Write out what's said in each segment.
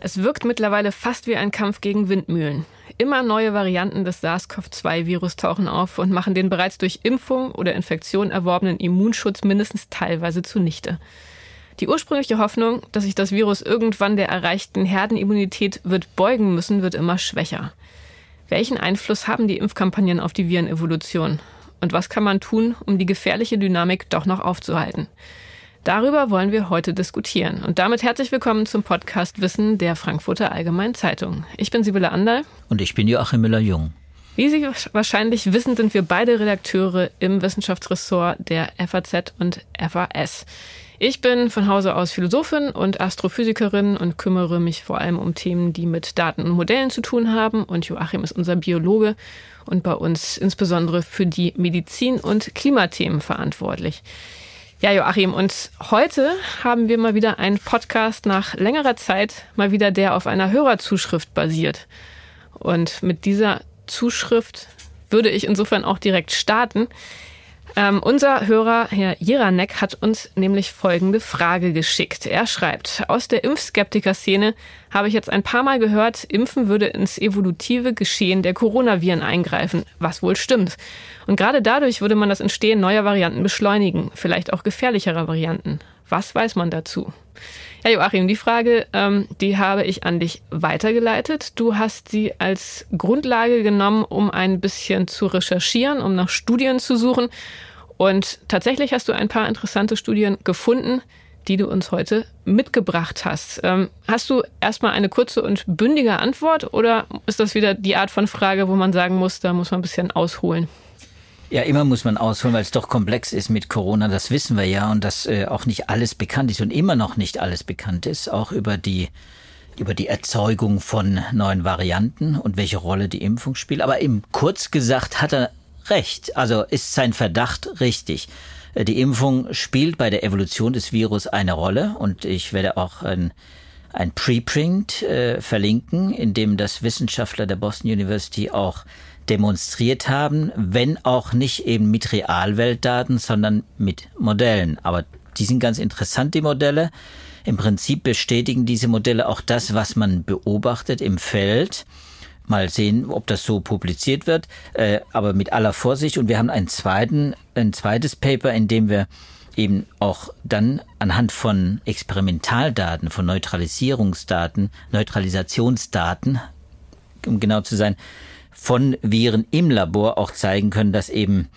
Es wirkt mittlerweile fast wie ein Kampf gegen Windmühlen. Immer neue Varianten des SARS-CoV-2-Virus tauchen auf und machen den bereits durch Impfung oder Infektion erworbenen Immunschutz mindestens teilweise zunichte. Die ursprüngliche Hoffnung, dass sich das Virus irgendwann der erreichten Herdenimmunität wird beugen müssen, wird immer schwächer. Welchen Einfluss haben die Impfkampagnen auf die Virenevolution? Und was kann man tun, um die gefährliche Dynamik doch noch aufzuhalten? Darüber wollen wir heute diskutieren. Und damit herzlich willkommen zum Podcast Wissen der Frankfurter Allgemeinen Zeitung. Ich bin Sibylle Anderl. Und ich bin Joachim Müller-Jung. Wie Sie wahrscheinlich wissen, sind wir beide Redakteure im Wissenschaftsressort der FAZ und FAS. Ich bin von Hause aus Philosophin und Astrophysikerin und kümmere mich vor allem um Themen, die mit Daten und Modellen zu tun haben. Und Joachim ist unser Biologe und bei uns insbesondere für die Medizin- und Klimathemen verantwortlich. Ja, Joachim, und heute haben wir mal wieder einen Podcast nach längerer Zeit, mal wieder der auf einer Hörerzuschrift basiert. Und mit dieser Zuschrift würde ich insofern auch direkt starten. Ähm, unser Hörer, Herr Jiranek, hat uns nämlich folgende Frage geschickt. Er schreibt, aus der Impfskeptiker-Szene habe ich jetzt ein paar Mal gehört, Impfen würde ins evolutive Geschehen der Coronaviren eingreifen, was wohl stimmt. Und gerade dadurch würde man das Entstehen neuer Varianten beschleunigen, vielleicht auch gefährlicherer Varianten. Was weiß man dazu? Ja, Joachim, die Frage, ähm, die habe ich an dich weitergeleitet. Du hast sie als Grundlage genommen, um ein bisschen zu recherchieren, um nach Studien zu suchen. Und tatsächlich hast du ein paar interessante Studien gefunden, die du uns heute mitgebracht hast. Ähm, hast du erstmal eine kurze und bündige Antwort oder ist das wieder die Art von Frage, wo man sagen muss, da muss man ein bisschen ausholen? Ja, immer muss man ausholen, weil es doch komplex ist mit Corona. Das wissen wir ja und dass äh, auch nicht alles bekannt ist und immer noch nicht alles bekannt ist, auch über die über die Erzeugung von neuen Varianten und welche Rolle die Impfung spielt. Aber eben kurz gesagt hat er recht. Also ist sein Verdacht richtig. Äh, die Impfung spielt bei der Evolution des Virus eine Rolle und ich werde auch ein, ein Preprint äh, verlinken, in dem das Wissenschaftler der Boston University auch demonstriert haben, wenn auch nicht eben mit Realweltdaten, sondern mit Modellen. Aber die sind ganz interessant, die Modelle. Im Prinzip bestätigen diese Modelle auch das, was man beobachtet im Feld. Mal sehen, ob das so publiziert wird, äh, aber mit aller Vorsicht. Und wir haben einen zweiten, ein zweites Paper, in dem wir eben auch dann anhand von Experimentaldaten, von Neutralisierungsdaten, Neutralisationsdaten, um genau zu sein, von Viren im Labor auch zeigen können, dass eben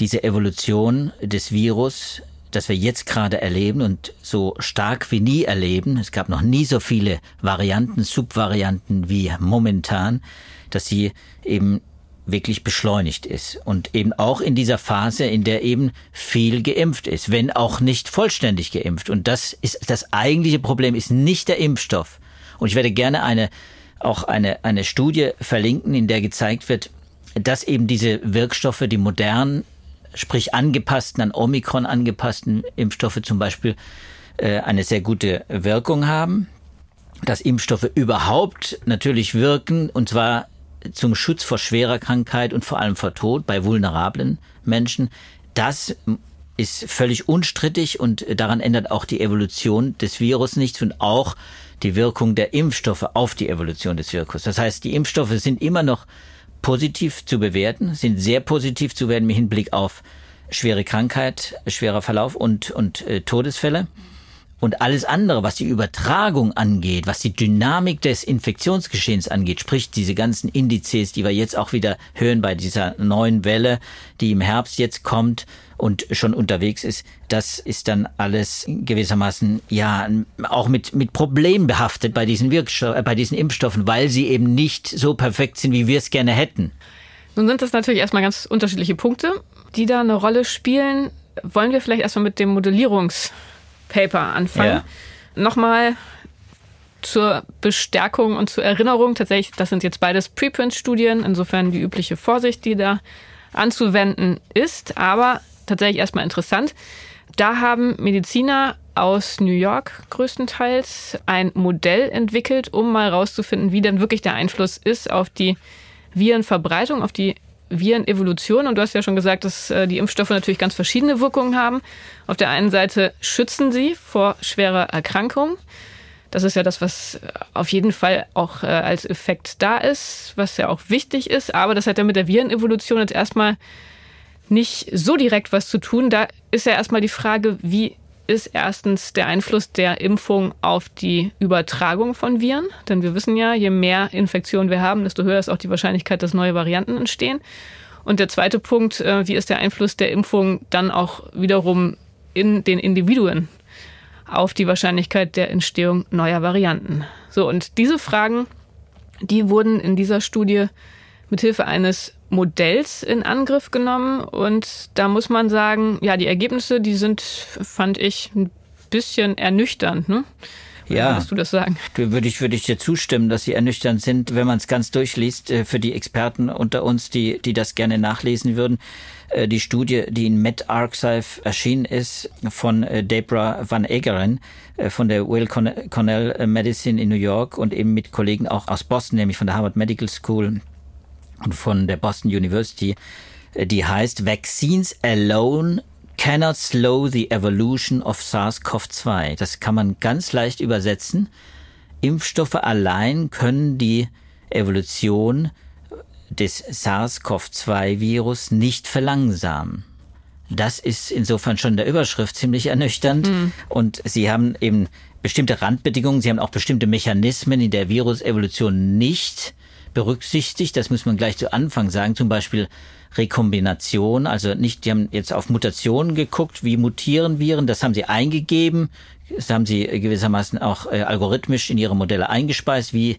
diese Evolution des Virus, das wir jetzt gerade erleben und so stark wie nie erleben, es gab noch nie so viele Varianten, Subvarianten wie momentan, dass sie eben wirklich beschleunigt ist und eben auch in dieser Phase, in der eben viel geimpft ist, wenn auch nicht vollständig geimpft. Und das ist das eigentliche Problem, ist nicht der Impfstoff. Und ich werde gerne eine auch eine, eine Studie verlinken, in der gezeigt wird, dass eben diese Wirkstoffe, die modernen, sprich angepassten, an Omikron angepassten Impfstoffe zum Beispiel, äh, eine sehr gute Wirkung haben. Dass Impfstoffe überhaupt natürlich wirken, und zwar zum Schutz vor schwerer Krankheit und vor allem vor Tod bei vulnerablen Menschen. Das ist völlig unstrittig und daran ändert auch die Evolution des Virus nichts und auch die Wirkung der Impfstoffe auf die Evolution des Virus. Das heißt, die Impfstoffe sind immer noch positiv zu bewerten, sind sehr positiv zu werden im Hinblick auf schwere Krankheit, schwerer Verlauf und, und äh, Todesfälle. Und alles andere, was die Übertragung angeht, was die Dynamik des Infektionsgeschehens angeht, sprich diese ganzen Indizes, die wir jetzt auch wieder hören bei dieser neuen Welle, die im Herbst jetzt kommt und schon unterwegs ist, das ist dann alles gewissermaßen ja auch mit mit Problemen behaftet bei diesen Wirkstoff, äh, bei diesen Impfstoffen, weil sie eben nicht so perfekt sind, wie wir es gerne hätten. Nun sind das natürlich erstmal ganz unterschiedliche Punkte, die da eine Rolle spielen. Wollen wir vielleicht erstmal mit dem Modellierungs Paper anfangen. Ja. Nochmal zur Bestärkung und zur Erinnerung. Tatsächlich, das sind jetzt beides Preprint-Studien, insofern die übliche Vorsicht, die da anzuwenden ist. Aber tatsächlich erstmal interessant. Da haben Mediziner aus New York größtenteils ein Modell entwickelt, um mal rauszufinden, wie denn wirklich der Einfluss ist auf die Virenverbreitung, auf die Virenevolution. Und du hast ja schon gesagt, dass äh, die Impfstoffe natürlich ganz verschiedene Wirkungen haben. Auf der einen Seite schützen sie vor schwerer Erkrankung. Das ist ja das, was auf jeden Fall auch äh, als Effekt da ist, was ja auch wichtig ist. Aber das hat ja mit der Virenevolution jetzt erstmal nicht so direkt was zu tun. Da ist ja erstmal die Frage, wie ist erstens der Einfluss der Impfung auf die Übertragung von Viren. Denn wir wissen ja, je mehr Infektionen wir haben, desto höher ist auch die Wahrscheinlichkeit, dass neue Varianten entstehen. Und der zweite Punkt, äh, wie ist der Einfluss der Impfung dann auch wiederum in den Individuen auf die Wahrscheinlichkeit der Entstehung neuer Varianten? So, und diese Fragen, die wurden in dieser Studie mithilfe eines Modells in Angriff genommen. Und da muss man sagen, ja, die Ergebnisse, die sind, fand ich, ein bisschen ernüchternd. Ne? Ja, würdest du das sagen? Würde ich, würde ich dir zustimmen, dass sie ernüchternd sind, wenn man es ganz durchliest, äh, für die Experten unter uns, die, die das gerne nachlesen würden. Äh, die Studie, die in MedArchive erschienen ist, von äh, Debra Van Egeren von der Will Cornell Medicine in New York und eben mit Kollegen auch aus Boston, nämlich von der Harvard Medical School von der Boston University, äh, die heißt Vaccines alone cannot slow the evolution of SARS-CoV-2. Das kann man ganz leicht übersetzen. Impfstoffe allein können die Evolution des SARS-CoV-2-Virus nicht verlangsamen. Das ist insofern schon der Überschrift ziemlich ernüchternd. Mhm. Und Sie haben eben bestimmte Randbedingungen, Sie haben auch bestimmte Mechanismen in der Virusevolution nicht berücksichtigt. Das muss man gleich zu Anfang sagen. Zum Beispiel Rekombination, also nicht, die haben jetzt auf Mutationen geguckt, wie mutieren Viren, das haben sie eingegeben, das haben sie gewissermaßen auch äh, algorithmisch in ihre Modelle eingespeist, wie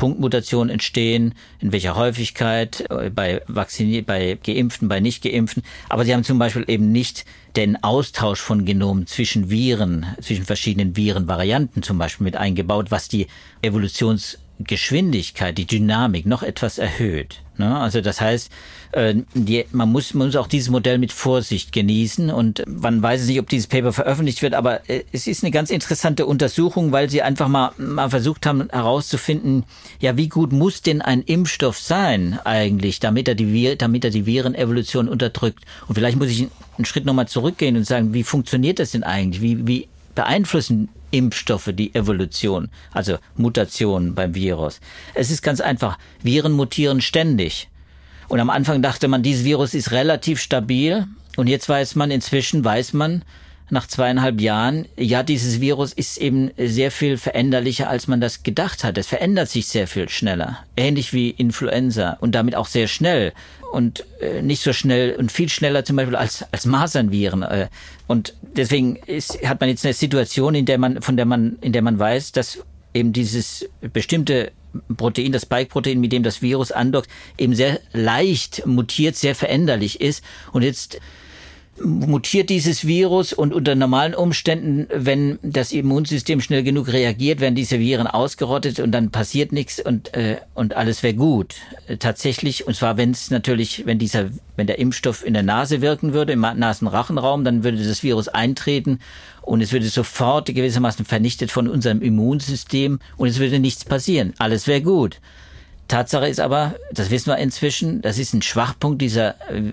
Punktmutationen entstehen, in welcher Häufigkeit, äh, bei Vaccinier bei Geimpften, bei Nicht-Geimpften. Aber sie haben zum Beispiel eben nicht den Austausch von Genomen zwischen Viren, zwischen verschiedenen Virenvarianten zum Beispiel mit eingebaut, was die Evolutions Geschwindigkeit, die Dynamik noch etwas erhöht. Ne? Also das heißt, äh, man, muss, man muss auch dieses Modell mit Vorsicht genießen und man weiß nicht, ob dieses Paper veröffentlicht wird, aber äh, es ist eine ganz interessante Untersuchung, weil sie einfach mal, mal versucht haben herauszufinden, ja, wie gut muss denn ein Impfstoff sein eigentlich, damit er die, damit er die Virenevolution unterdrückt. Und vielleicht muss ich einen Schritt nochmal zurückgehen und sagen, wie funktioniert das denn eigentlich? Wie, wie beeinflussen Impfstoffe, die Evolution, also Mutationen beim Virus. Es ist ganz einfach, Viren mutieren ständig. Und am Anfang dachte man, dieses Virus ist relativ stabil. Und jetzt weiß man, inzwischen weiß man, nach zweieinhalb Jahren, ja, dieses Virus ist eben sehr viel veränderlicher, als man das gedacht hat. Es verändert sich sehr viel schneller. Ähnlich wie Influenza und damit auch sehr schnell und äh, nicht so schnell und viel schneller zum Beispiel als, als Masernviren. Äh, und deswegen ist, hat man jetzt eine Situation, in der man, von der man, in der man weiß, dass eben dieses bestimmte Protein, das Spike-Protein, mit dem das Virus andockt, eben sehr leicht mutiert, sehr veränderlich ist. Und jetzt mutiert dieses Virus und unter normalen Umständen, wenn das Immunsystem schnell genug reagiert, werden diese Viren ausgerottet und dann passiert nichts und äh, und alles wäre gut. Äh, tatsächlich und zwar wenn es natürlich, wenn dieser wenn der Impfstoff in der Nase wirken würde, im Nasenrachenraum, dann würde das Virus eintreten und es würde sofort gewissermaßen vernichtet von unserem Immunsystem und es würde nichts passieren. Alles wäre gut. Tatsache ist aber, das wissen wir inzwischen, das ist ein Schwachpunkt dieser äh,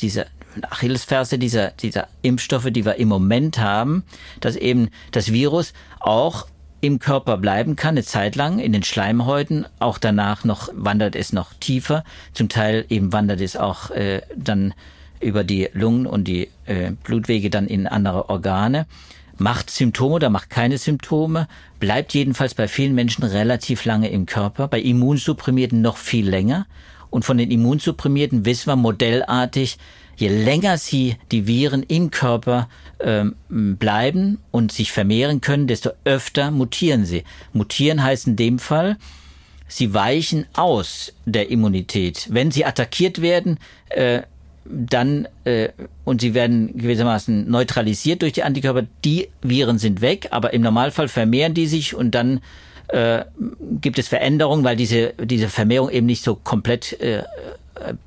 dieser Achillesferse dieser, dieser Impfstoffe, die wir im Moment haben, dass eben das Virus auch im Körper bleiben kann, eine Zeit lang in den Schleimhäuten. Auch danach noch wandert es noch tiefer. Zum Teil eben wandert es auch äh, dann über die Lungen und die äh, Blutwege dann in andere Organe. Macht Symptome oder macht keine Symptome, bleibt jedenfalls bei vielen Menschen relativ lange im Körper, bei Immunsupprimierten noch viel länger. Und von den Immunsupprimierten wissen wir modellartig, je länger sie die Viren im Körper ähm, bleiben und sich vermehren können, desto öfter mutieren sie. Mutieren heißt in dem Fall, sie weichen aus der Immunität. Wenn sie attackiert werden, äh, dann äh, und sie werden gewissermaßen neutralisiert durch die Antikörper. Die Viren sind weg, aber im Normalfall vermehren die sich und dann äh, gibt es Veränderungen, weil diese diese Vermehrung eben nicht so komplett äh,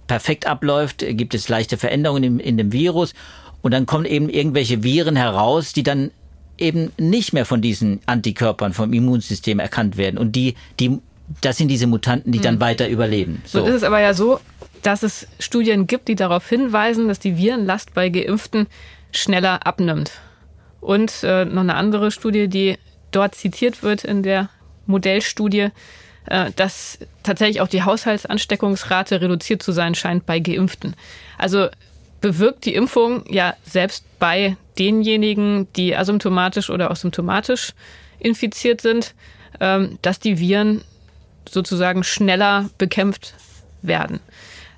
perfekt abläuft, gibt es leichte Veränderungen in, in dem Virus und dann kommen eben irgendwelche Viren heraus, die dann eben nicht mehr von diesen Antikörpern vom Immunsystem erkannt werden und die die das sind diese Mutanten, die dann hm. weiter überleben. So. Nun ist es aber ja so, dass es Studien gibt, die darauf hinweisen, dass die Virenlast bei Geimpften schneller abnimmt. Und äh, noch eine andere Studie, die dort zitiert wird in der Modellstudie, dass tatsächlich auch die Haushaltsansteckungsrate reduziert zu sein scheint bei Geimpften. Also bewirkt die Impfung ja selbst bei denjenigen, die asymptomatisch oder auch symptomatisch infiziert sind, ähm, dass die Viren sozusagen schneller bekämpft werden.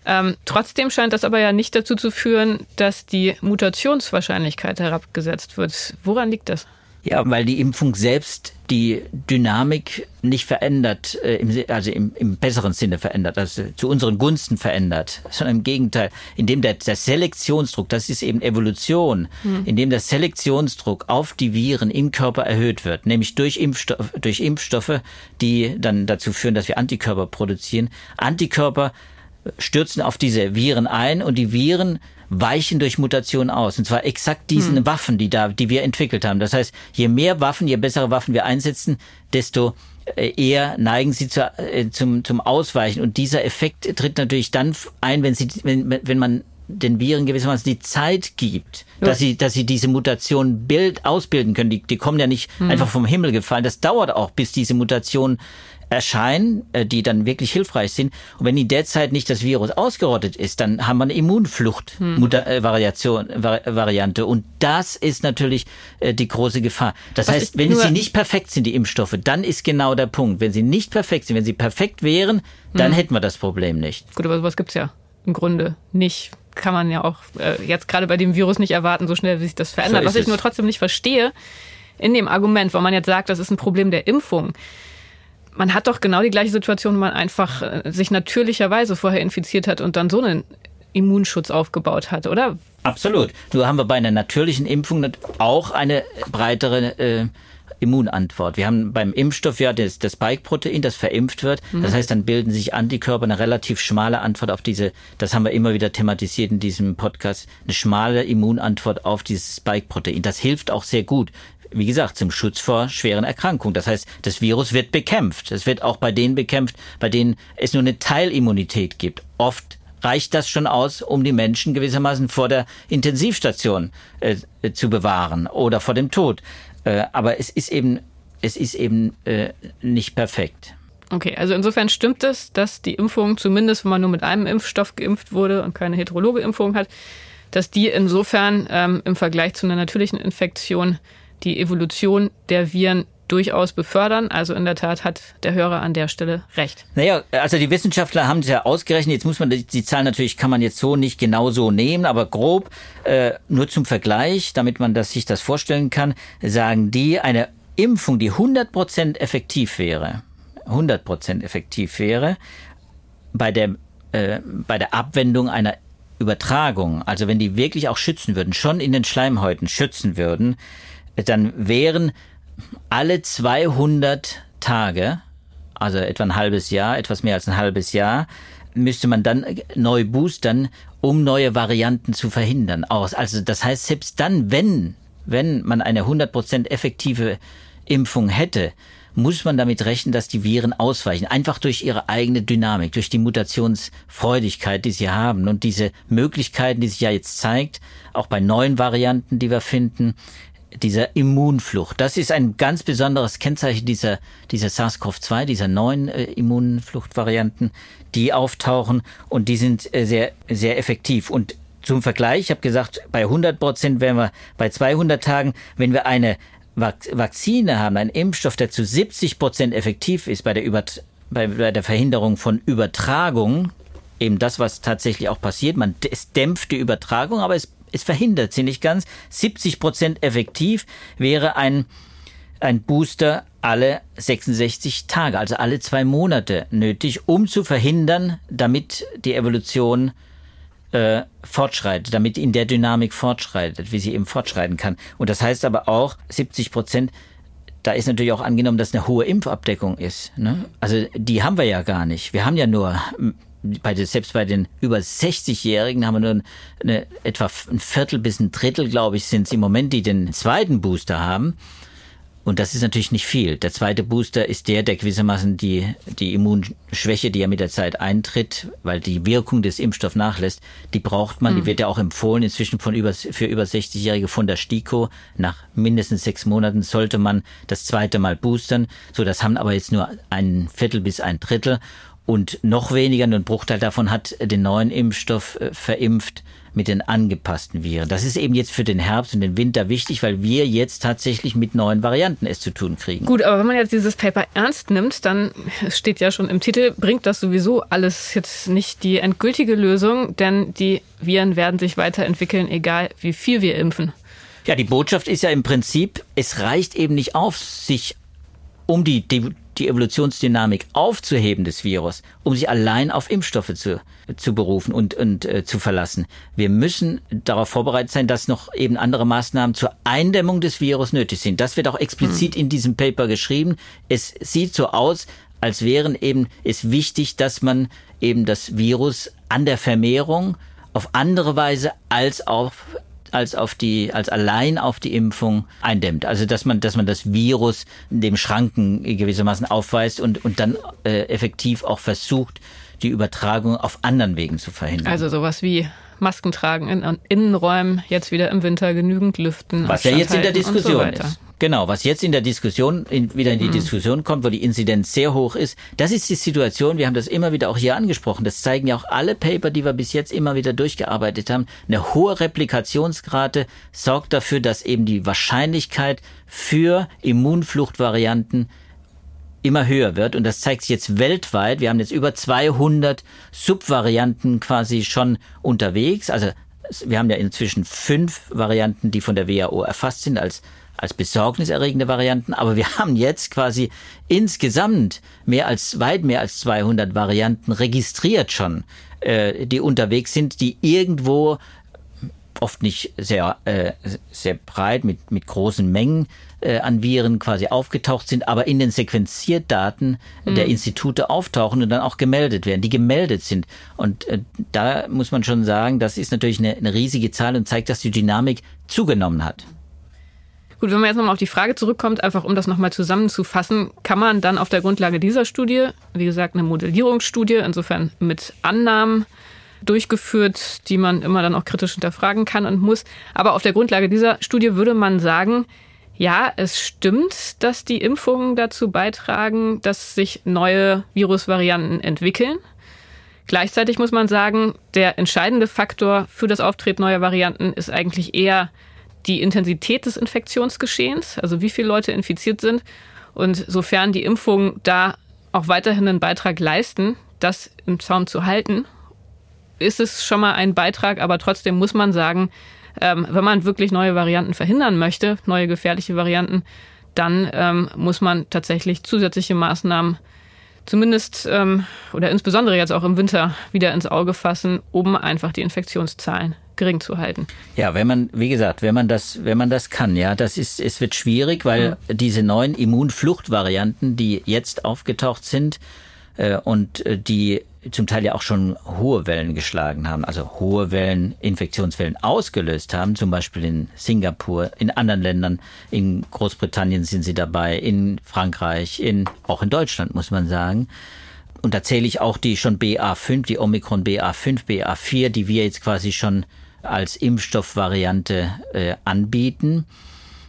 Ähm, trotzdem scheint das aber ja nicht dazu zu führen, dass die Mutationswahrscheinlichkeit herabgesetzt wird. Woran liegt das? Ja, weil die Impfung selbst die Dynamik nicht verändert, äh, also im, im besseren Sinne verändert, also zu unseren Gunsten verändert, sondern im Gegenteil, indem der, der Selektionsdruck, das ist eben Evolution, hm. indem der Selektionsdruck auf die Viren im Körper erhöht wird, nämlich durch, Impfstoff, durch Impfstoffe, die dann dazu führen, dass wir Antikörper produzieren. Antikörper stürzen auf diese Viren ein und die Viren weichen durch Mutation aus. Und zwar exakt diesen hm. Waffen, die da, die wir entwickelt haben. Das heißt, je mehr Waffen, je bessere Waffen wir einsetzen, desto äh, eher neigen sie zu, äh, zum, zum Ausweichen. Und dieser Effekt tritt natürlich dann ein, wenn sie, wenn, wenn man den Viren gewissermaßen die Zeit gibt, ja. dass sie, dass sie diese Mutation bild, ausbilden können. Die, die kommen ja nicht mhm. einfach vom Himmel gefallen. Das dauert auch, bis diese Mutation erscheinen, äh, die dann wirklich hilfreich sind. Und wenn in der Zeit nicht das Virus ausgerottet ist, dann haben wir eine Immunflucht-Variation, hm. Variante. Und das ist natürlich äh, die große Gefahr. Das Was heißt, wenn sie nicht perfekt sind, die Impfstoffe, dann ist genau der Punkt. Wenn sie nicht perfekt sind, wenn sie perfekt wären, dann hm. hätten wir das Problem nicht. Gut, aber sowas gibt's ja im Grunde nicht. Kann man ja auch äh, jetzt gerade bei dem Virus nicht erwarten, so schnell wie sich das verändert. So Was ich es. nur trotzdem nicht verstehe, in dem Argument, wo man jetzt sagt, das ist ein Problem der Impfung man hat doch genau die gleiche Situation, wenn man einfach äh, sich natürlicherweise vorher infiziert hat und dann so einen Immunschutz aufgebaut hat, oder? Absolut. Nur haben wir bei einer natürlichen Impfung auch eine breitere äh, Immunantwort. Wir haben beim Impfstoff ja das, das Spike-Protein, das verimpft wird. Mhm. Das heißt, dann bilden sich Antikörper, eine relativ schmale Antwort auf diese, das haben wir immer wieder thematisiert in diesem Podcast, eine schmale Immunantwort auf dieses Spike-Protein. Das hilft auch sehr gut wie gesagt, zum Schutz vor schweren Erkrankungen. Das heißt, das Virus wird bekämpft. Es wird auch bei denen bekämpft, bei denen es nur eine Teilimmunität gibt. Oft reicht das schon aus, um die Menschen gewissermaßen vor der Intensivstation äh, zu bewahren oder vor dem Tod. Äh, aber es ist eben, es ist eben äh, nicht perfekt. Okay, also insofern stimmt es, dass die Impfung, zumindest wenn man nur mit einem Impfstoff geimpft wurde und keine heterologe Impfung hat, dass die insofern ähm, im Vergleich zu einer natürlichen Infektion die Evolution der Viren durchaus befördern. Also in der Tat hat der Hörer an der Stelle recht. Naja, also die Wissenschaftler haben es ja ausgerechnet. Jetzt muss man die, die Zahlen natürlich kann man jetzt so nicht genau so nehmen, aber grob äh, nur zum Vergleich, damit man das, sich das vorstellen kann, sagen die eine Impfung, die 100% effektiv wäre, 100% effektiv wäre bei der äh, bei der Abwendung einer Übertragung, also wenn die wirklich auch schützen würden, schon in den Schleimhäuten schützen würden, dann wären alle 200 Tage, also etwa ein halbes Jahr, etwas mehr als ein halbes Jahr, müsste man dann neu boostern, um neue Varianten zu verhindern. Also das heißt, selbst dann, wenn, wenn man eine 100% effektive Impfung hätte, muss man damit rechnen, dass die Viren ausweichen. Einfach durch ihre eigene Dynamik, durch die Mutationsfreudigkeit, die sie haben und diese Möglichkeiten, die sich ja jetzt zeigt, auch bei neuen Varianten, die wir finden, dieser Immunflucht. Das ist ein ganz besonderes Kennzeichen dieser, dieser SARS-CoV-2, dieser neuen äh, Immunfluchtvarianten, die auftauchen und die sind äh, sehr, sehr effektiv. Und zum Vergleich, ich habe gesagt, bei 100 Prozent wären wir bei 200 Tagen, wenn wir eine Vakzine haben, einen Impfstoff, der zu 70 Prozent effektiv ist bei der, Übert bei, bei der Verhinderung von Übertragung, eben das, was tatsächlich auch passiert. Man, es dämpft die Übertragung, aber es es verhindert sie nicht ganz. 70 Prozent effektiv wäre ein, ein Booster alle 66 Tage, also alle zwei Monate nötig, um zu verhindern, damit die Evolution äh, fortschreitet, damit in der Dynamik fortschreitet, wie sie eben fortschreiten kann. Und das heißt aber auch 70 Prozent da ist natürlich auch angenommen, dass eine hohe Impfabdeckung ist. Ne? Also die haben wir ja gar nicht. Wir haben ja nur bei den, selbst bei den über 60-Jährigen haben wir nur eine, etwa ein Viertel bis ein Drittel, glaube ich, sind es im Moment, die den zweiten Booster haben. Und das ist natürlich nicht viel. Der zweite Booster ist der, der gewissermaßen die, die Immunschwäche, die ja mit der Zeit eintritt, weil die Wirkung des Impfstoffs nachlässt, die braucht man. Mhm. Die wird ja auch empfohlen inzwischen von über, für über 60-Jährige von der STIKO. Nach mindestens sechs Monaten sollte man das zweite Mal boostern. So, das haben aber jetzt nur ein Viertel bis ein Drittel. Und noch weniger, nur ein Bruchteil davon hat den neuen Impfstoff äh, verimpft mit den angepassten Viren. Das ist eben jetzt für den Herbst und den Winter wichtig, weil wir jetzt tatsächlich mit neuen Varianten es zu tun kriegen. Gut, aber wenn man jetzt dieses Paper ernst nimmt, dann steht ja schon im Titel, bringt das sowieso alles jetzt nicht die endgültige Lösung, denn die Viren werden sich weiterentwickeln, egal wie viel wir impfen. Ja, die Botschaft ist ja im Prinzip, es reicht eben nicht auf, sich um die, die Evolutionsdynamik aufzuheben des Virus, um sich allein auf Impfstoffe zu, zu berufen und, und äh, zu verlassen. Wir müssen darauf vorbereitet sein, dass noch eben andere Maßnahmen zur Eindämmung des Virus nötig sind. Das wird auch explizit mhm. in diesem Paper geschrieben. Es sieht so aus, als wären eben es wichtig, dass man eben das Virus an der Vermehrung auf andere Weise als auf als auf die, als allein auf die Impfung eindämmt. Also dass man, dass man das Virus dem Schranken gewissermaßen aufweist und, und dann äh, effektiv auch versucht, die Übertragung auf anderen Wegen zu verhindern. Also sowas wie Masken tragen in Innenräumen, jetzt wieder im Winter genügend lüften. Was ja jetzt in der Diskussion so ist. Genau, was jetzt in der Diskussion in, wieder in die mhm. Diskussion kommt, wo die Inzidenz sehr hoch ist, das ist die Situation, wir haben das immer wieder auch hier angesprochen, das zeigen ja auch alle Paper, die wir bis jetzt immer wieder durchgearbeitet haben, eine hohe Replikationsrate sorgt dafür, dass eben die Wahrscheinlichkeit für Immunfluchtvarianten immer höher wird und das zeigt sich jetzt weltweit. Wir haben jetzt über 200 Subvarianten quasi schon unterwegs. Also wir haben ja inzwischen fünf Varianten, die von der WHO erfasst sind als als besorgniserregende Varianten, aber wir haben jetzt quasi insgesamt mehr als weit mehr als 200 Varianten registriert schon, äh, die unterwegs sind, die irgendwo oft nicht sehr äh, sehr breit mit mit großen Mengen äh, an Viren quasi aufgetaucht sind, aber in den Sequenzierdaten mhm. der Institute auftauchen und dann auch gemeldet werden, die gemeldet sind. Und äh, da muss man schon sagen, das ist natürlich eine, eine riesige Zahl und zeigt, dass die Dynamik zugenommen hat. Gut, wenn man jetzt nochmal auf die Frage zurückkommt, einfach um das nochmal zusammenzufassen, kann man dann auf der Grundlage dieser Studie, wie gesagt, eine Modellierungsstudie, insofern mit Annahmen durchgeführt, die man immer dann auch kritisch hinterfragen kann und muss. Aber auf der Grundlage dieser Studie würde man sagen, ja, es stimmt, dass die Impfungen dazu beitragen, dass sich neue Virusvarianten entwickeln. Gleichzeitig muss man sagen, der entscheidende Faktor für das Auftreten neuer Varianten ist eigentlich eher die Intensität des Infektionsgeschehens, also wie viele Leute infiziert sind. Und sofern die Impfungen da auch weiterhin einen Beitrag leisten, das im Zaum zu halten, ist es schon mal ein Beitrag, aber trotzdem muss man sagen, ähm, wenn man wirklich neue Varianten verhindern möchte, neue gefährliche Varianten, dann ähm, muss man tatsächlich zusätzliche Maßnahmen zumindest ähm, oder insbesondere jetzt auch im Winter wieder ins Auge fassen, um einfach die Infektionszahlen gering zu halten. Ja, wenn man, wie gesagt, wenn man das, wenn man das kann, ja, das ist, es wird schwierig, weil mhm. diese neuen Immunfluchtvarianten, die jetzt aufgetaucht sind äh, und äh, die zum Teil ja auch schon hohe Wellen geschlagen haben, also hohe Wellen, Infektionswellen ausgelöst haben, zum Beispiel in Singapur, in anderen Ländern, in Großbritannien sind sie dabei, in Frankreich, in, auch in Deutschland, muss man sagen. Und da zähle ich auch die schon BA5, die Omikron BA5, BA4, die wir jetzt quasi schon als Impfstoffvariante äh, anbieten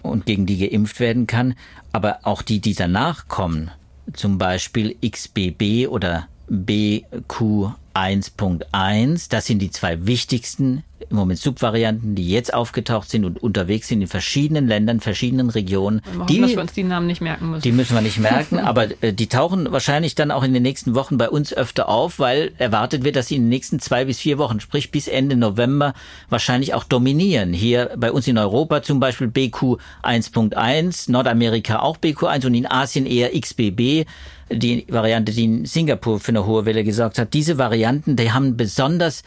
und gegen die geimpft werden kann. Aber auch die, die danach kommen, zum Beispiel XBB oder BQ1.1, das sind die zwei wichtigsten im Moment Subvarianten, die jetzt aufgetaucht sind und unterwegs sind in verschiedenen Ländern, verschiedenen Regionen. Wir die, dass wir uns die Namen nicht merken müssen. Die müssen wir nicht merken, aber äh, die tauchen wahrscheinlich dann auch in den nächsten Wochen bei uns öfter auf, weil erwartet wird, dass sie in den nächsten zwei bis vier Wochen, sprich bis Ende November, wahrscheinlich auch dominieren. Hier bei uns in Europa zum Beispiel BQ 1.1, Nordamerika auch BQ1 und in Asien eher XBB die Variante, die in Singapur für eine hohe Welle gesorgt hat. Diese Varianten, die haben besonders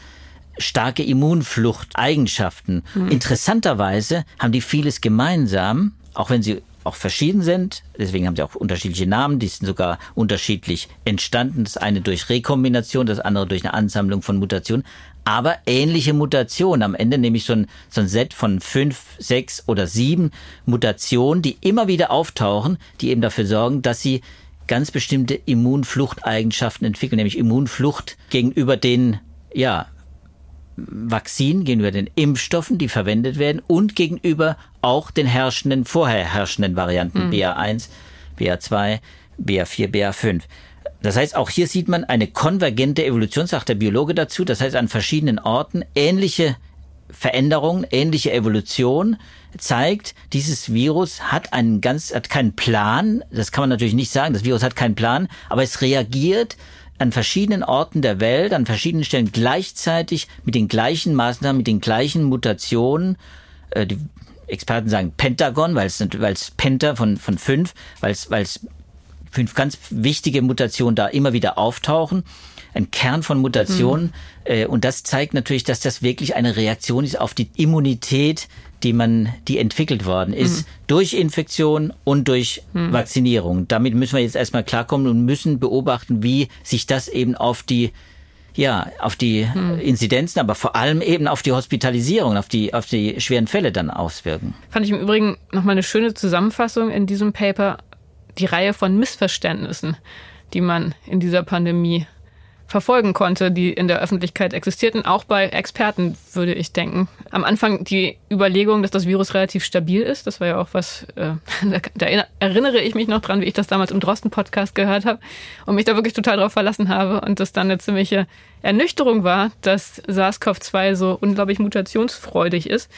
starke Immunfluchteigenschaften. Mhm. Interessanterweise haben die vieles gemeinsam, auch wenn sie auch verschieden sind. Deswegen haben sie auch unterschiedliche Namen. Die sind sogar unterschiedlich entstanden. Das eine durch Rekombination, das andere durch eine Ansammlung von Mutationen. aber ähnliche Mutationen. Am Ende nämlich so ein, so ein Set von fünf, sechs oder sieben Mutationen, die immer wieder auftauchen, die eben dafür sorgen, dass sie ganz bestimmte Immunfluchteigenschaften entwickeln, nämlich Immunflucht gegenüber den, ja, Vakzinen, gegenüber den Impfstoffen, die verwendet werden und gegenüber auch den herrschenden, vorher herrschenden Varianten mhm. BA1, BA2, BA4, BA5. Das heißt, auch hier sieht man eine konvergente Evolution, sagt der Biologe dazu. Das heißt, an verschiedenen Orten ähnliche Veränderungen, ähnliche Evolution zeigt, dieses Virus hat einen ganz, hat keinen Plan. Das kann man natürlich nicht sagen. Das Virus hat keinen Plan, aber es reagiert an verschiedenen Orten der Welt, an verschiedenen Stellen gleichzeitig mit den gleichen Maßnahmen, mit den gleichen Mutationen. Äh, die Experten sagen Pentagon, weil es, weil es Penta von, von fünf, weil es, weil es fünf ganz wichtige Mutationen da immer wieder auftauchen. Ein Kern von Mutationen. Mhm. Und das zeigt natürlich, dass das wirklich eine Reaktion ist auf die Immunität, die man, die entwickelt worden ist, mhm. durch Infektion und durch mhm. Vaccinierung. Damit müssen wir jetzt erstmal klarkommen und müssen beobachten, wie sich das eben auf die ja, auf die hm. Inzidenzen, aber vor allem eben auf die Hospitalisierung, auf die, auf die schweren Fälle dann auswirken. Fand ich im Übrigen nochmal eine schöne Zusammenfassung in diesem Paper die Reihe von Missverständnissen, die man in dieser Pandemie verfolgen konnte, die in der Öffentlichkeit existierten, auch bei Experten, würde ich denken. Am Anfang die Überlegung, dass das Virus relativ stabil ist, das war ja auch was, äh, da, erinnere ich mich noch dran, wie ich das damals im Drosten-Podcast gehört habe und mich da wirklich total drauf verlassen habe und das dann eine ziemliche Ernüchterung war, dass SARS-CoV-2 so unglaublich mutationsfreudig ist.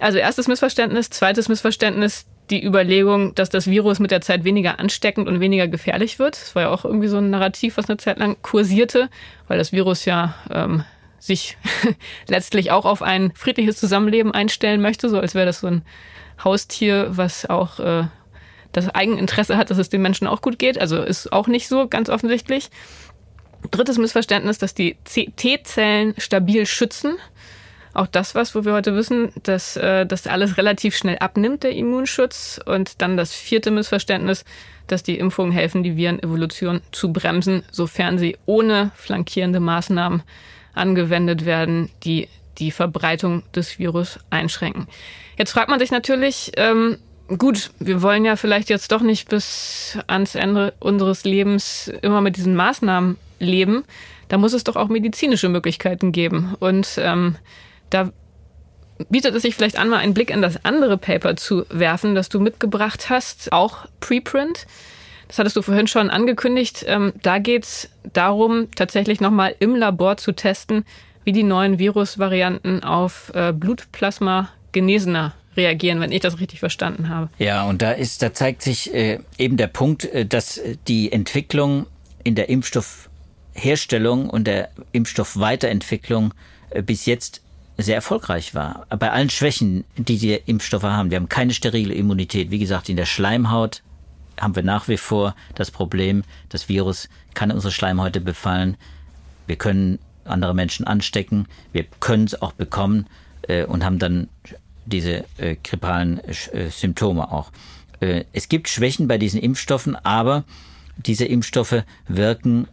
Also erstes Missverständnis, zweites Missverständnis, die Überlegung, dass das Virus mit der Zeit weniger ansteckend und weniger gefährlich wird. Das war ja auch irgendwie so ein Narrativ, was eine Zeit lang kursierte, weil das Virus ja ähm, sich letztlich auch auf ein friedliches Zusammenleben einstellen möchte, so als wäre das so ein Haustier, was auch äh, das Eigeninteresse hat, dass es den Menschen auch gut geht. Also ist auch nicht so ganz offensichtlich. Drittes Missverständnis, dass die T-Zellen stabil schützen auch das was, wo wir heute wissen, dass äh, das alles relativ schnell abnimmt, der Immunschutz. Und dann das vierte Missverständnis, dass die Impfungen helfen, die Virenevolution zu bremsen, sofern sie ohne flankierende Maßnahmen angewendet werden, die die Verbreitung des Virus einschränken. Jetzt fragt man sich natürlich, ähm, gut, wir wollen ja vielleicht jetzt doch nicht bis ans Ende unseres Lebens immer mit diesen Maßnahmen leben. Da muss es doch auch medizinische Möglichkeiten geben. Und ähm, da bietet es sich vielleicht an, mal einen Blick in das andere Paper zu werfen, das du mitgebracht hast, auch Preprint. Das hattest du vorhin schon angekündigt. Ähm, da geht es darum, tatsächlich nochmal im Labor zu testen, wie die neuen Virusvarianten auf äh, Blutplasma Genesener reagieren, wenn ich das richtig verstanden habe. Ja, und da ist, da zeigt sich äh, eben der Punkt, äh, dass die Entwicklung in der Impfstoffherstellung und der Impfstoffweiterentwicklung bis jetzt sehr erfolgreich war. Bei allen Schwächen, die die Impfstoffe haben. Wir haben keine sterile Immunität. Wie gesagt, in der Schleimhaut haben wir nach wie vor das Problem, das Virus kann unsere Schleimhäute befallen. Wir können andere Menschen anstecken. Wir können es auch bekommen äh, und haben dann diese äh, grippalen äh, Symptome auch. Äh, es gibt Schwächen bei diesen Impfstoffen, aber diese Impfstoffe wirken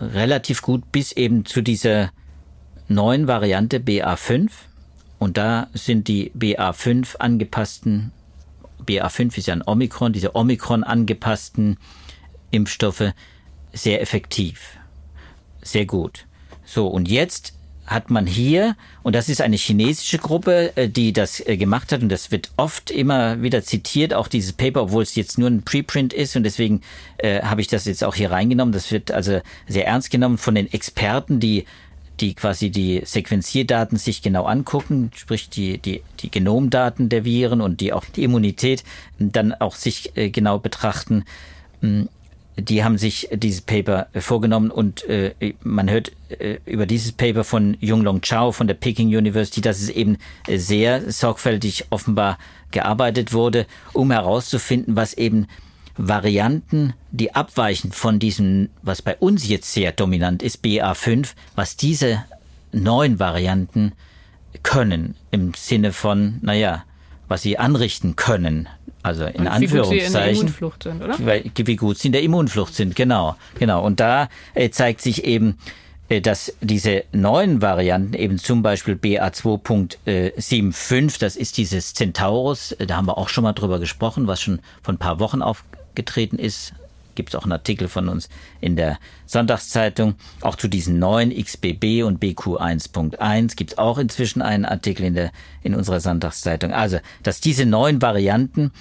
relativ gut bis eben zu dieser neuen Variante BA5 und da sind die BA5 angepassten, BA5 ist ja ein Omikron, diese Omikron angepassten Impfstoffe sehr effektiv. Sehr gut. So, und jetzt hat man hier, und das ist eine chinesische Gruppe, äh, die das äh, gemacht hat, und das wird oft immer wieder zitiert, auch dieses Paper, obwohl es jetzt nur ein Preprint ist, und deswegen äh, habe ich das jetzt auch hier reingenommen. Das wird also sehr ernst genommen von den Experten, die die quasi die Sequenzierdaten sich genau angucken, sprich die, die, die Genomdaten der Viren und die auch die Immunität dann auch sich äh, genau betrachten. Hm, die haben sich dieses Paper vorgenommen und äh, man hört äh, über dieses Paper von Yunglong Chao von der Peking University, dass es eben sehr sorgfältig offenbar gearbeitet wurde, um herauszufinden, was eben Varianten, die abweichen von diesem, was bei uns jetzt sehr dominant ist, BA5, was diese neuen Varianten können im Sinne von, naja, was sie anrichten können. Also in Und Anführungszeichen. Wie gut sie in der Immunflucht sind, oder? Wie, gut sie in der Immunflucht sind, genau. Genau. Und da äh, zeigt sich eben, dass diese neuen Varianten, eben zum Beispiel BA2.75, das ist dieses Centaurus, da haben wir auch schon mal drüber gesprochen, was schon vor ein paar Wochen aufgetreten ist, gibt es auch einen Artikel von uns in der Sonntagszeitung. Auch zu diesen neuen XBB und BQ1.1 gibt es auch inzwischen einen Artikel in, der, in unserer Sonntagszeitung. Also, dass diese neuen Varianten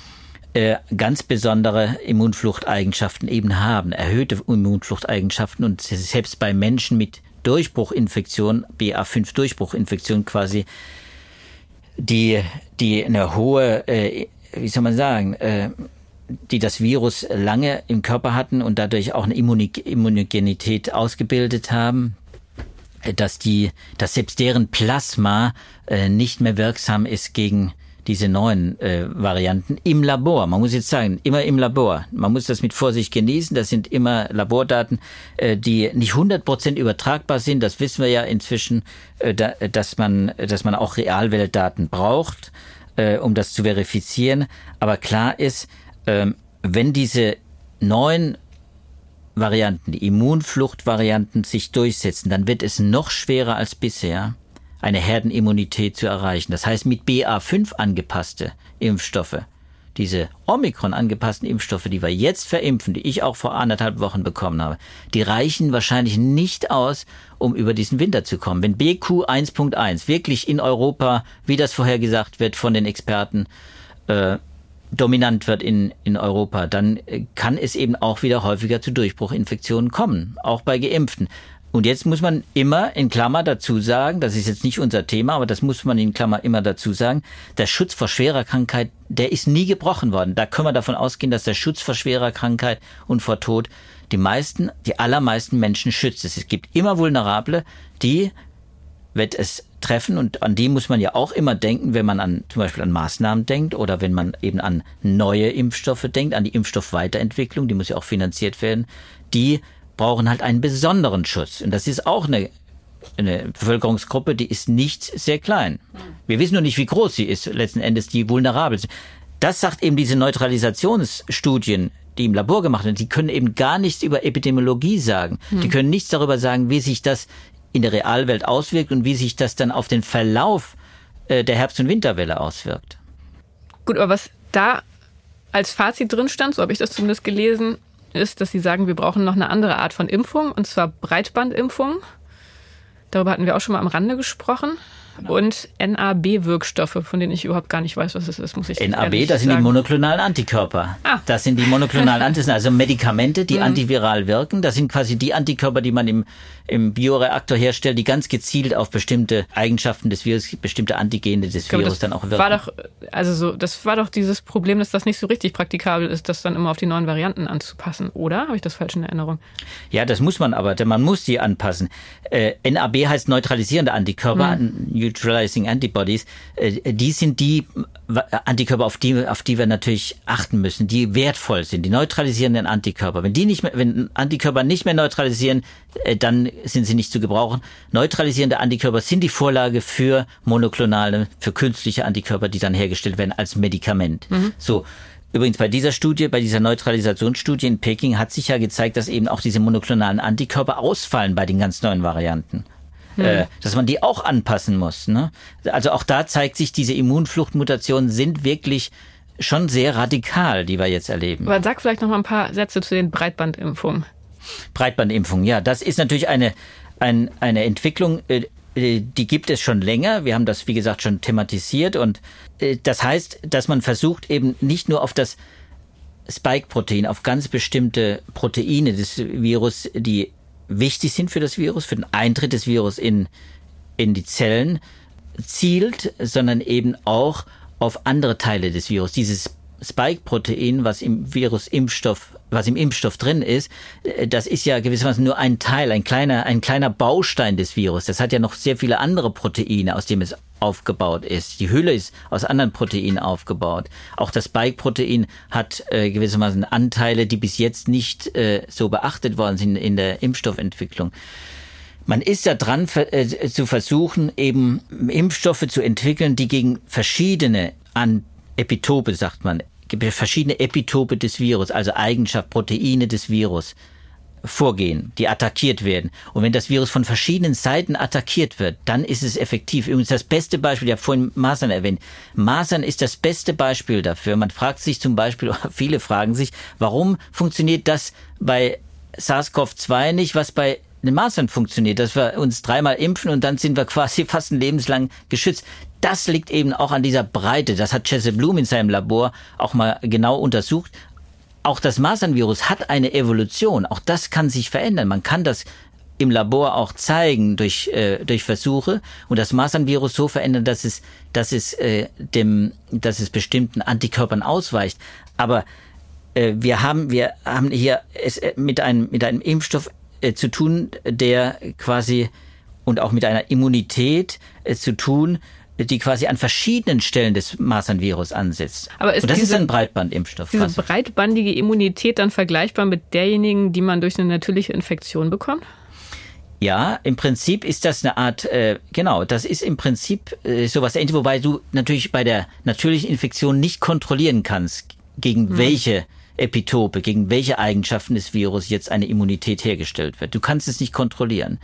äh, ganz besondere Immunfluchteigenschaften eben haben, erhöhte Immunfluchteigenschaften und selbst bei Menschen mit Durchbruchinfektion, BA5 Durchbruchinfektion quasi, die, die eine hohe, äh, wie soll man sagen, äh, die das Virus lange im Körper hatten und dadurch auch eine Immunogenität ausgebildet haben, dass die, dass selbst deren Plasma äh, nicht mehr wirksam ist gegen diese neuen äh, Varianten im Labor. Man muss jetzt sagen, immer im Labor. Man muss das mit Vorsicht genießen. Das sind immer Labordaten, äh, die nicht 100 Prozent übertragbar sind. Das wissen wir ja inzwischen, äh, da, dass man, dass man auch Realweltdaten braucht, äh, um das zu verifizieren. Aber klar ist, ähm, wenn diese neuen Varianten, die Immunfluchtvarianten sich durchsetzen, dann wird es noch schwerer als bisher, eine Herdenimmunität zu erreichen. Das heißt, mit BA5 angepasste Impfstoffe, diese Omikron angepassten Impfstoffe, die wir jetzt verimpfen, die ich auch vor anderthalb Wochen bekommen habe, die reichen wahrscheinlich nicht aus, um über diesen Winter zu kommen. Wenn BQ 1.1 wirklich in Europa, wie das vorhergesagt wird von den Experten, äh, dominant wird in, in Europa, dann kann es eben auch wieder häufiger zu Durchbruchinfektionen kommen, auch bei Geimpften. Und jetzt muss man immer in Klammer dazu sagen, das ist jetzt nicht unser Thema, aber das muss man in Klammer immer dazu sagen, der Schutz vor schwerer Krankheit, der ist nie gebrochen worden. Da können wir davon ausgehen, dass der Schutz vor schwerer Krankheit und vor Tod die meisten, die allermeisten Menschen schützt. Es gibt immer Vulnerable, die wird es treffen und an die muss man ja auch immer denken, wenn man an zum Beispiel an Maßnahmen denkt oder wenn man eben an neue Impfstoffe denkt, an die Impfstoffweiterentwicklung, die muss ja auch finanziert werden. Die brauchen halt einen besonderen Schutz und das ist auch eine eine Bevölkerungsgruppe, die ist nicht sehr klein. Wir wissen nur nicht, wie groß sie ist, letzten Endes die vulnerabel sind. Das sagt eben diese Neutralisationsstudien, die im Labor gemacht werden, die können eben gar nichts über Epidemiologie sagen. Die hm. können nichts darüber sagen, wie sich das in der Realwelt auswirkt und wie sich das dann auf den Verlauf äh, der Herbst- und Winterwelle auswirkt. Gut, aber was da als Fazit drin stand, so habe ich das zumindest gelesen, ist, dass Sie sagen, wir brauchen noch eine andere Art von Impfung, und zwar Breitbandimpfung. Darüber hatten wir auch schon mal am Rande gesprochen. Genau. Und NAB-Wirkstoffe, von denen ich überhaupt gar nicht weiß, was es ist, muss ich NAB, das sind sagen. die monoklonalen Antikörper. Ah. Das sind die monoklonalen Antikörper, also Medikamente, die mhm. antiviral wirken. Das sind quasi die Antikörper, die man im, im Bioreaktor herstellt, die ganz gezielt auf bestimmte Eigenschaften des Virus, bestimmte Antigene des glaube, Virus dann auch wirken. War doch, also so, das war doch dieses Problem, dass das nicht so richtig praktikabel ist, das dann immer auf die neuen Varianten anzupassen, oder? Habe ich das falsch in Erinnerung? Ja, das muss man aber, denn man muss die anpassen. Äh, NAB heißt neutralisierende Antikörper. Mhm Neutralizing Antibodies, äh, die sind die äh, Antikörper, auf die, auf die wir natürlich achten müssen, die wertvoll sind, die neutralisierenden Antikörper. Wenn die nicht mehr, wenn Antikörper nicht mehr neutralisieren, äh, dann sind sie nicht zu gebrauchen. Neutralisierende Antikörper sind die Vorlage für monoklonale, für künstliche Antikörper, die dann hergestellt werden als Medikament. Mhm. So. Übrigens bei dieser Studie, bei dieser Neutralisationsstudie in Peking hat sich ja gezeigt, dass eben auch diese monoklonalen Antikörper ausfallen bei den ganz neuen Varianten hm. äh, dass man die auch anpassen muss. Ne? Also auch da zeigt sich, diese Immunfluchtmutationen sind wirklich schon sehr radikal, die wir jetzt erleben. Aber sag vielleicht noch mal ein paar Sätze zu den Breitbandimpfungen. Breitbandimpfungen, ja, das ist natürlich eine, ein, eine Entwicklung, äh, die gibt es schon länger. Wir haben das, wie gesagt, schon thematisiert. Und äh, das heißt, dass man versucht, eben nicht nur auf das Spike-Protein, auf ganz bestimmte Proteine des Virus, die wichtig sind für das Virus, für den Eintritt des Virus in, in die Zellen zielt, sondern eben auch auf andere Teile des Virus. Dieses Spike-Protein, was im Virus-Impfstoff, was im Impfstoff drin ist, äh, das ist ja gewissermaßen nur ein Teil, ein kleiner, ein kleiner Baustein des Virus. Das hat ja noch sehr viele andere Proteine, aus dem es aufgebaut ist. Die Hülle ist aus anderen Proteinen aufgebaut. Auch das Spike-Protein hat äh, gewissermaßen Anteile, die bis jetzt nicht äh, so beachtet worden sind in der Impfstoffentwicklung. Man ist ja dran äh, zu versuchen, eben Impfstoffe zu entwickeln, die gegen verschiedene An Epitope, sagt man, verschiedene Epitope des Virus, also Eigenschaft, Proteine des Virus vorgehen, die attackiert werden. Und wenn das Virus von verschiedenen Seiten attackiert wird, dann ist es effektiv. Übrigens das beste Beispiel, ich habe vorhin Masern erwähnt. Masern ist das beste Beispiel dafür. Man fragt sich zum Beispiel, viele fragen sich, warum funktioniert das bei SARS-CoV-2 nicht, was bei den Masern funktioniert, dass wir uns dreimal impfen und dann sind wir quasi fast ein lebenslang geschützt. Das liegt eben auch an dieser Breite. Das hat Jesse Blum in seinem Labor auch mal genau untersucht auch das Masernvirus hat eine Evolution. Auch das kann sich verändern. Man kann das im Labor auch zeigen durch, äh, durch Versuche und das Masernvirus so verändern, dass es, dass es, äh, dem, dass es bestimmten Antikörpern ausweicht. Aber äh, wir haben, wir haben hier es äh, mit einem, mit einem Impfstoff äh, zu tun, der quasi und auch mit einer Immunität äh, zu tun, die quasi an verschiedenen Stellen des Masernvirus ansetzt. Aber ist Und das diese, ist ein Breitbandimpfstoff. Diese breitbandige Immunität dann vergleichbar mit derjenigen, die man durch eine natürliche Infektion bekommt? Ja, im Prinzip ist das eine Art, äh, genau, das ist im Prinzip äh, sowas ähnliches, wobei du natürlich bei der natürlichen Infektion nicht kontrollieren kannst, gegen hm. welche Epitope, gegen welche Eigenschaften des Virus jetzt eine Immunität hergestellt wird. Du kannst es nicht kontrollieren.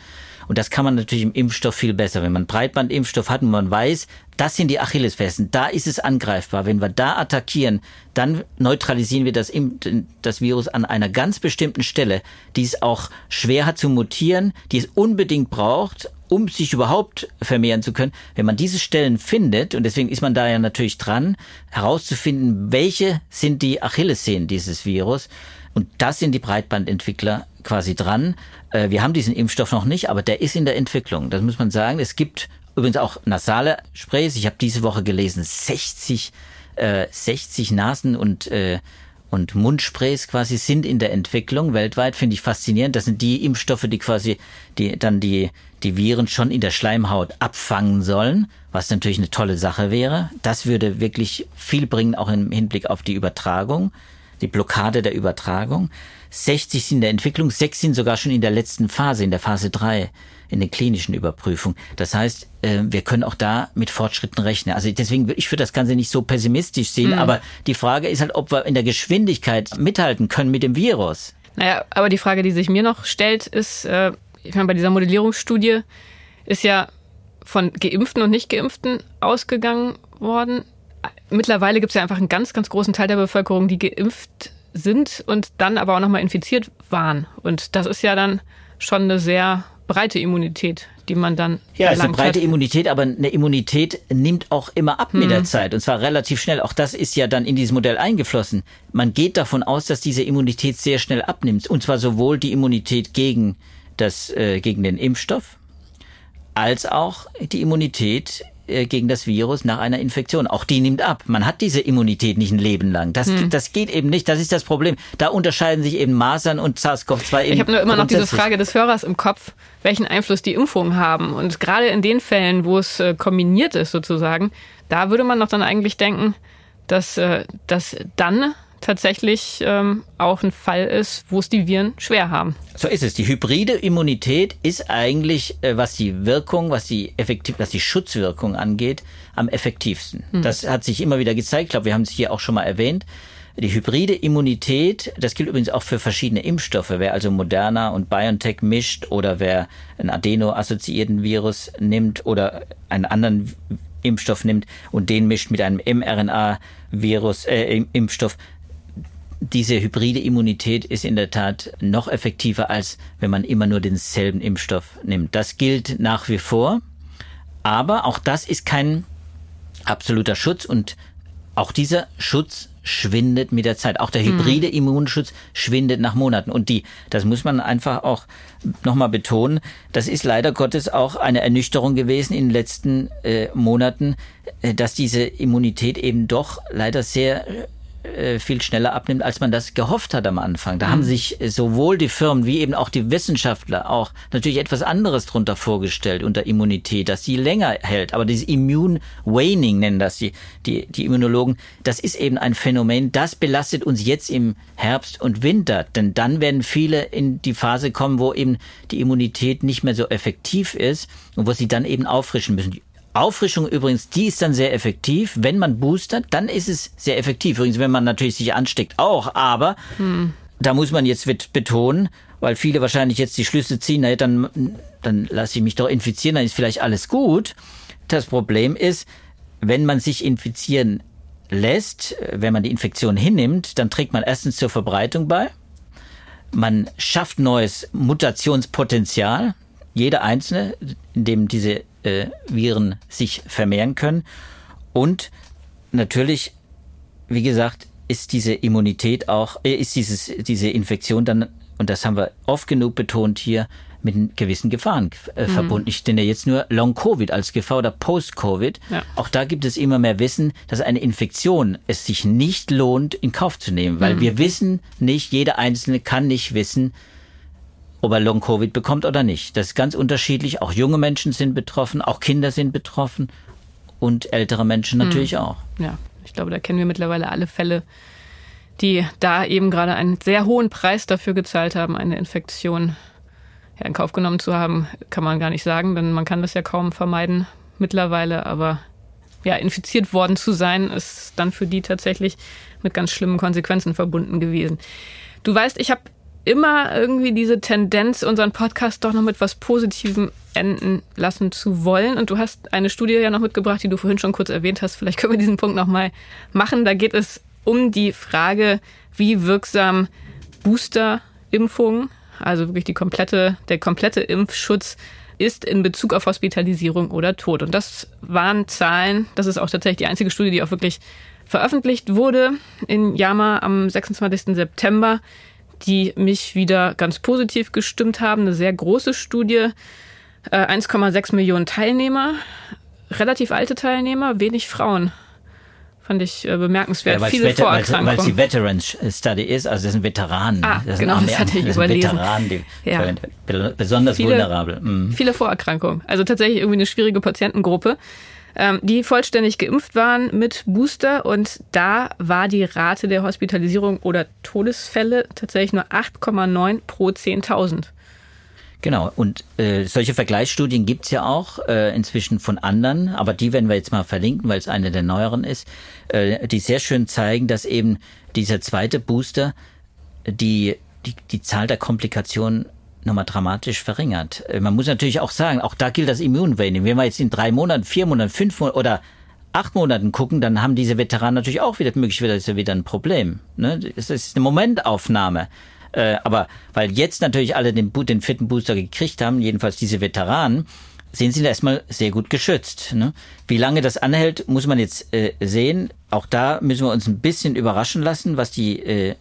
Und das kann man natürlich im Impfstoff viel besser. Wenn man Breitbandimpfstoff hat und man weiß, das sind die Achillesfersen, da ist es angreifbar. Wenn wir da attackieren, dann neutralisieren wir das, das Virus an einer ganz bestimmten Stelle, die es auch schwer hat zu mutieren, die es unbedingt braucht, um sich überhaupt vermehren zu können. Wenn man diese Stellen findet, und deswegen ist man da ja natürlich dran, herauszufinden, welche sind die Achillessehnen dieses Virus, und das sind die Breitbandentwickler quasi dran. Äh, wir haben diesen Impfstoff noch nicht, aber der ist in der Entwicklung. Das muss man sagen. Es gibt übrigens auch nasale Sprays. Ich habe diese Woche gelesen, 60, äh, 60 Nasen- und äh, und Mundsprays quasi sind in der Entwicklung weltweit, finde ich faszinierend. Das sind die Impfstoffe, die quasi die dann die die Viren schon in der Schleimhaut abfangen sollen, was natürlich eine tolle Sache wäre. Das würde wirklich viel bringen, auch im Hinblick auf die Übertragung die Blockade der Übertragung. 60 sind in der Entwicklung, sechs sind sogar schon in der letzten Phase, in der Phase 3, in den klinischen Überprüfungen. Das heißt, äh, wir können auch da mit Fortschritten rechnen. Also deswegen würde ich für das Ganze nicht so pessimistisch sehen, mhm. aber die Frage ist halt, ob wir in der Geschwindigkeit mithalten können mit dem Virus. Naja, aber die Frage, die sich mir noch stellt, ist, äh, ich meine, bei dieser Modellierungsstudie ist ja von Geimpften und Nicht-Geimpften ausgegangen worden mittlerweile gibt es ja einfach einen ganz, ganz großen Teil der Bevölkerung, die geimpft sind und dann aber auch nochmal infiziert waren. Und das ist ja dann schon eine sehr breite Immunität, die man dann. Ja, es ist eine breite hat. Immunität, aber eine Immunität nimmt auch immer ab hm. mit der Zeit und zwar relativ schnell. Auch das ist ja dann in dieses Modell eingeflossen. Man geht davon aus, dass diese Immunität sehr schnell abnimmt und zwar sowohl die Immunität gegen das äh, gegen den Impfstoff als auch die Immunität gegen das Virus nach einer Infektion. Auch die nimmt ab. Man hat diese Immunität nicht ein Leben lang. Das, hm. das geht eben nicht. Das ist das Problem. Da unterscheiden sich eben Masern und SARS-CoV-2 Ich habe nur immer noch diese Frage des Hörers im Kopf, welchen Einfluss die Impfungen haben. Und gerade in den Fällen, wo es äh, kombiniert ist sozusagen, da würde man doch dann eigentlich denken, dass, äh, dass dann tatsächlich ähm, auch ein Fall ist, wo es die Viren schwer haben. So ist es. Die hybride Immunität ist eigentlich, äh, was die Wirkung, was die effektiv, was die Schutzwirkung angeht, am effektivsten. Hm. Das hat sich immer wieder gezeigt. Ich glaube, wir haben es hier auch schon mal erwähnt. Die hybride Immunität, das gilt übrigens auch für verschiedene Impfstoffe. Wer also Moderna und BioNTech mischt oder wer einen Adeno-assoziierten Virus nimmt oder einen anderen Impfstoff nimmt und den mischt mit einem mRNA-Virus, äh, Impfstoff, diese hybride Immunität ist in der Tat noch effektiver, als wenn man immer nur denselben Impfstoff nimmt. Das gilt nach wie vor, aber auch das ist kein absoluter Schutz und auch dieser Schutz schwindet mit der Zeit. Auch der hm. hybride Immunschutz schwindet nach Monaten. Und die, das muss man einfach auch nochmal betonen, das ist leider Gottes auch eine Ernüchterung gewesen in den letzten äh, Monaten, äh, dass diese Immunität eben doch leider sehr äh, viel schneller abnimmt, als man das gehofft hat am Anfang. Da mhm. haben sich sowohl die Firmen wie eben auch die Wissenschaftler auch natürlich etwas anderes drunter vorgestellt unter Immunität, dass die länger hält. Aber dieses Immune Waning nennen das die, die, die Immunologen. Das ist eben ein Phänomen, das belastet uns jetzt im Herbst und Winter. Denn dann werden viele in die Phase kommen, wo eben die Immunität nicht mehr so effektiv ist und wo sie dann eben auffrischen müssen. Auffrischung übrigens, die ist dann sehr effektiv. Wenn man boostert, dann ist es sehr effektiv. Übrigens, wenn man natürlich sich ansteckt, auch. Aber hm. da muss man jetzt betonen, weil viele wahrscheinlich jetzt die Schlüsse ziehen, naja, dann, dann lasse ich mich doch infizieren, dann ist vielleicht alles gut. Das Problem ist, wenn man sich infizieren lässt, wenn man die Infektion hinnimmt, dann trägt man erstens zur Verbreitung bei. Man schafft neues Mutationspotenzial, jeder einzelne, in dem diese äh, Viren sich vermehren können. Und natürlich, wie gesagt, ist diese Immunität auch, äh, ist dieses, diese Infektion dann, und das haben wir oft genug betont hier, mit gewissen Gefahren äh, mhm. verbunden. Ich nenne jetzt nur Long-Covid als Gefahr oder Post-Covid. Ja. Auch da gibt es immer mehr Wissen, dass eine Infektion es sich nicht lohnt, in Kauf zu nehmen, weil mhm. wir wissen nicht, jeder Einzelne kann nicht wissen, ob er Long-Covid bekommt oder nicht. Das ist ganz unterschiedlich. Auch junge Menschen sind betroffen, auch Kinder sind betroffen und ältere Menschen natürlich mhm. auch. Ja, ich glaube, da kennen wir mittlerweile alle Fälle, die da eben gerade einen sehr hohen Preis dafür gezahlt haben, eine Infektion ja, in Kauf genommen zu haben, kann man gar nicht sagen, denn man kann das ja kaum vermeiden mittlerweile. Aber ja, infiziert worden zu sein, ist dann für die tatsächlich mit ganz schlimmen Konsequenzen verbunden gewesen. Du weißt, ich habe immer irgendwie diese Tendenz, unseren Podcast doch noch mit was Positivem enden lassen zu wollen. Und du hast eine Studie ja noch mitgebracht, die du vorhin schon kurz erwähnt hast. Vielleicht können wir diesen Punkt nochmal machen. Da geht es um die Frage, wie wirksam Booster-Impfungen also wirklich die komplette, der komplette Impfschutz ist in Bezug auf Hospitalisierung oder Tod. Und das waren Zahlen, das ist auch tatsächlich die einzige Studie, die auch wirklich veröffentlicht wurde in JAMA am 26. September, die mich wieder ganz positiv gestimmt haben. Eine sehr große Studie, 1,6 äh, Millionen Teilnehmer, relativ alte Teilnehmer, wenig Frauen. Fand ich äh, bemerkenswert. Ja, Viele Vorerkrankungen. Weil es die Veterans Study ist, also das sind Veteranen. Ah, das genau, sind das hatte ich das überlesen. Veteranen, die ja. besonders viele, vulnerabel. Mhm. Viele Vorerkrankungen. Also tatsächlich irgendwie eine schwierige Patientengruppe, die vollständig geimpft waren mit Booster. Und da war die Rate der Hospitalisierung oder Todesfälle tatsächlich nur 8,9 pro 10.000. Genau, und äh, solche Vergleichsstudien gibt's ja auch äh, inzwischen von anderen, aber die werden wir jetzt mal verlinken, weil es eine der neueren ist, äh, die sehr schön zeigen, dass eben dieser zweite Booster die, die, die Zahl der Komplikationen nochmal dramatisch verringert. Äh, man muss natürlich auch sagen, auch da gilt das Immunwaning. Wenn wir jetzt in drei Monaten, vier Monaten, fünf Monaten oder acht Monaten gucken, dann haben diese Veteranen natürlich auch wieder möglicherweise wieder ein Problem. Ne? Es ist eine Momentaufnahme. Äh, aber weil jetzt natürlich alle den, den vierten Booster gekriegt haben, jedenfalls diese Veteranen, sind sie erstmal sehr gut geschützt. Ne? Wie lange das anhält, muss man jetzt äh, sehen. Auch da müssen wir uns ein bisschen überraschen lassen, was die,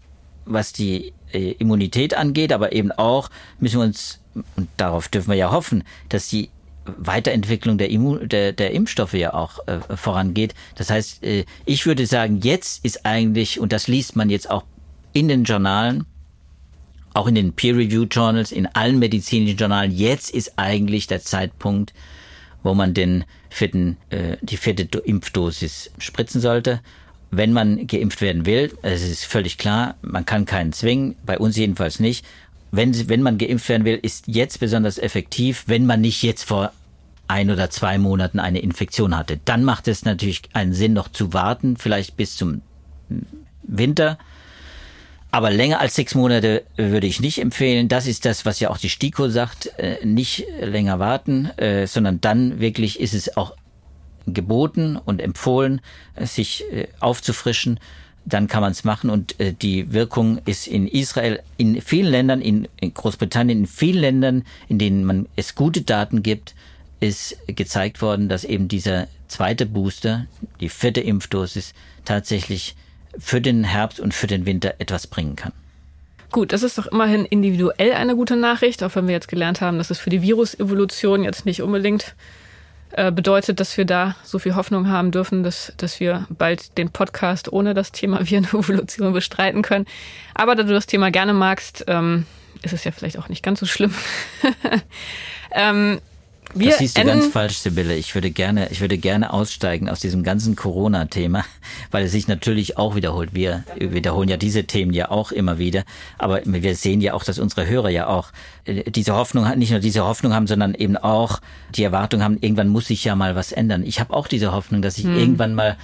was die Immunität angeht, aber eben auch müssen wir uns, und darauf dürfen wir ja hoffen, dass die Weiterentwicklung der, Immun der, der Impfstoffe ja auch äh, vorangeht. Das heißt, äh, ich würde sagen, jetzt ist eigentlich, und das liest man jetzt auch in den Journalen, auch in den Peer-Review-Journals, in allen medizinischen Journalen, jetzt ist eigentlich der Zeitpunkt, wo man den vierten, äh, die vierte Impfdosis spritzen sollte. Wenn man geimpft werden will, es ist völlig klar, man kann keinen zwingen, bei uns jedenfalls nicht. Wenn, wenn man geimpft werden will, ist jetzt besonders effektiv, wenn man nicht jetzt vor ein oder zwei Monaten eine Infektion hatte. Dann macht es natürlich einen Sinn, noch zu warten, vielleicht bis zum Winter aber länger als sechs Monate würde ich nicht empfehlen. Das ist das, was ja auch die STIKO sagt. Äh, nicht länger warten, äh, sondern dann wirklich ist es auch geboten und empfohlen, äh, sich aufzufrischen. Dann kann man es machen und die Wirkung ist in Israel, in vielen Ländern, in, Großbritannien, in vielen Ländern, in denen man es gute Daten gibt, ist gezeigt worden, dass eben dieser zweite Booster, die vierte Impfdosis, tatsächlich für den Herbst und für den Winter etwas bringen kann. Gut, das ist doch immerhin individuell eine gute Nachricht, auch wenn wir jetzt gelernt haben, dass es für die Virusevolution jetzt nicht unbedingt äh, bedeutet, dass wir da so viel Hoffnung haben dürfen, dass, dass wir bald den Podcast ohne das Thema Virenevolution bestreiten können. Aber da du das Thema gerne magst, ähm, ist es ja vielleicht auch nicht ganz so schlimm. ähm, wir das siehst du ganz falsch, Sibylle. Ich würde gerne, ich würde gerne aussteigen aus diesem ganzen Corona-Thema, weil es sich natürlich auch wiederholt. Wir wiederholen ja diese Themen ja auch immer wieder. Aber wir sehen ja auch, dass unsere Hörer ja auch äh, diese Hoffnung nicht nur diese Hoffnung haben, sondern eben auch die Erwartung haben, irgendwann muss sich ja mal was ändern. Ich habe auch diese Hoffnung, dass sich hm. irgendwann mal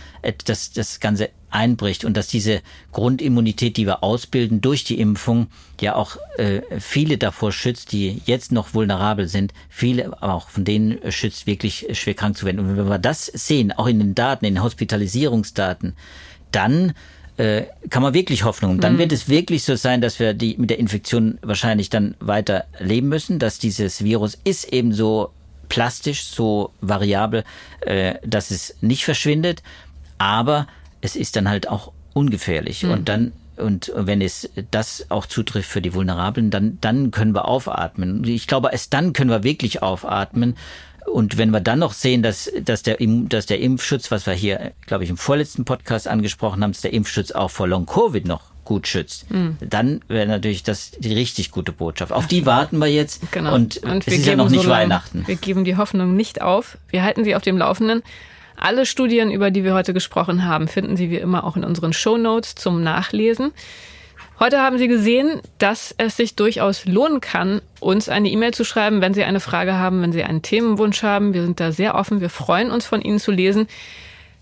das, das Ganze einbricht und dass diese Grundimmunität, die wir ausbilden durch die Impfung, ja auch äh, viele davor schützt, die jetzt noch vulnerabel sind, viele auch von denen schützt, wirklich schwer krank zu werden. Und wenn wir das sehen, auch in den Daten, in den Hospitalisierungsdaten, dann äh, kann man wirklich Hoffnung. Dann mhm. wird es wirklich so sein, dass wir die mit der Infektion wahrscheinlich dann weiter leben müssen, dass dieses Virus ist eben so plastisch, so variabel, äh, dass es nicht verschwindet, aber es ist dann halt auch ungefährlich. Mhm. Und dann und wenn es das auch zutrifft für die Vulnerablen, dann, dann können wir aufatmen. Ich glaube, erst dann können wir wirklich aufatmen. Und wenn wir dann noch sehen, dass, dass, der, dass der Impfschutz, was wir hier, glaube ich, im vorletzten Podcast angesprochen haben, dass der Impfschutz auch vor Long-Covid noch gut schützt, mhm. dann wäre natürlich das die richtig gute Botschaft. Auf die warten wir jetzt. Genau. Und, und es ist ja noch nicht so Weihnachten. Wir geben die Hoffnung nicht auf. Wir halten sie auf dem Laufenden. Alle Studien, über die wir heute gesprochen haben, finden Sie wie immer auch in unseren Show Notes zum Nachlesen. Heute haben Sie gesehen, dass es sich durchaus lohnen kann, uns eine E-Mail zu schreiben, wenn Sie eine Frage haben, wenn Sie einen Themenwunsch haben. Wir sind da sehr offen. Wir freuen uns, von Ihnen zu lesen.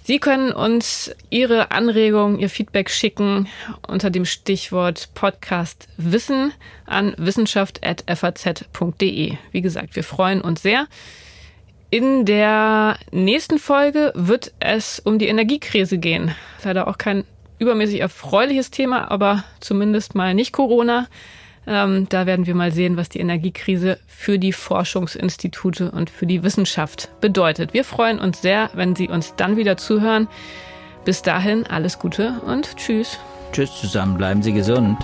Sie können uns Ihre Anregungen, Ihr Feedback schicken unter dem Stichwort Podcast Wissen an wissenschaft.faz.de. Wie gesagt, wir freuen uns sehr. In der nächsten Folge wird es um die Energiekrise gehen. Leider auch kein übermäßig erfreuliches Thema, aber zumindest mal nicht Corona. Ähm, da werden wir mal sehen, was die Energiekrise für die Forschungsinstitute und für die Wissenschaft bedeutet. Wir freuen uns sehr, wenn Sie uns dann wieder zuhören. Bis dahin alles Gute und tschüss. Tschüss zusammen, bleiben Sie gesund.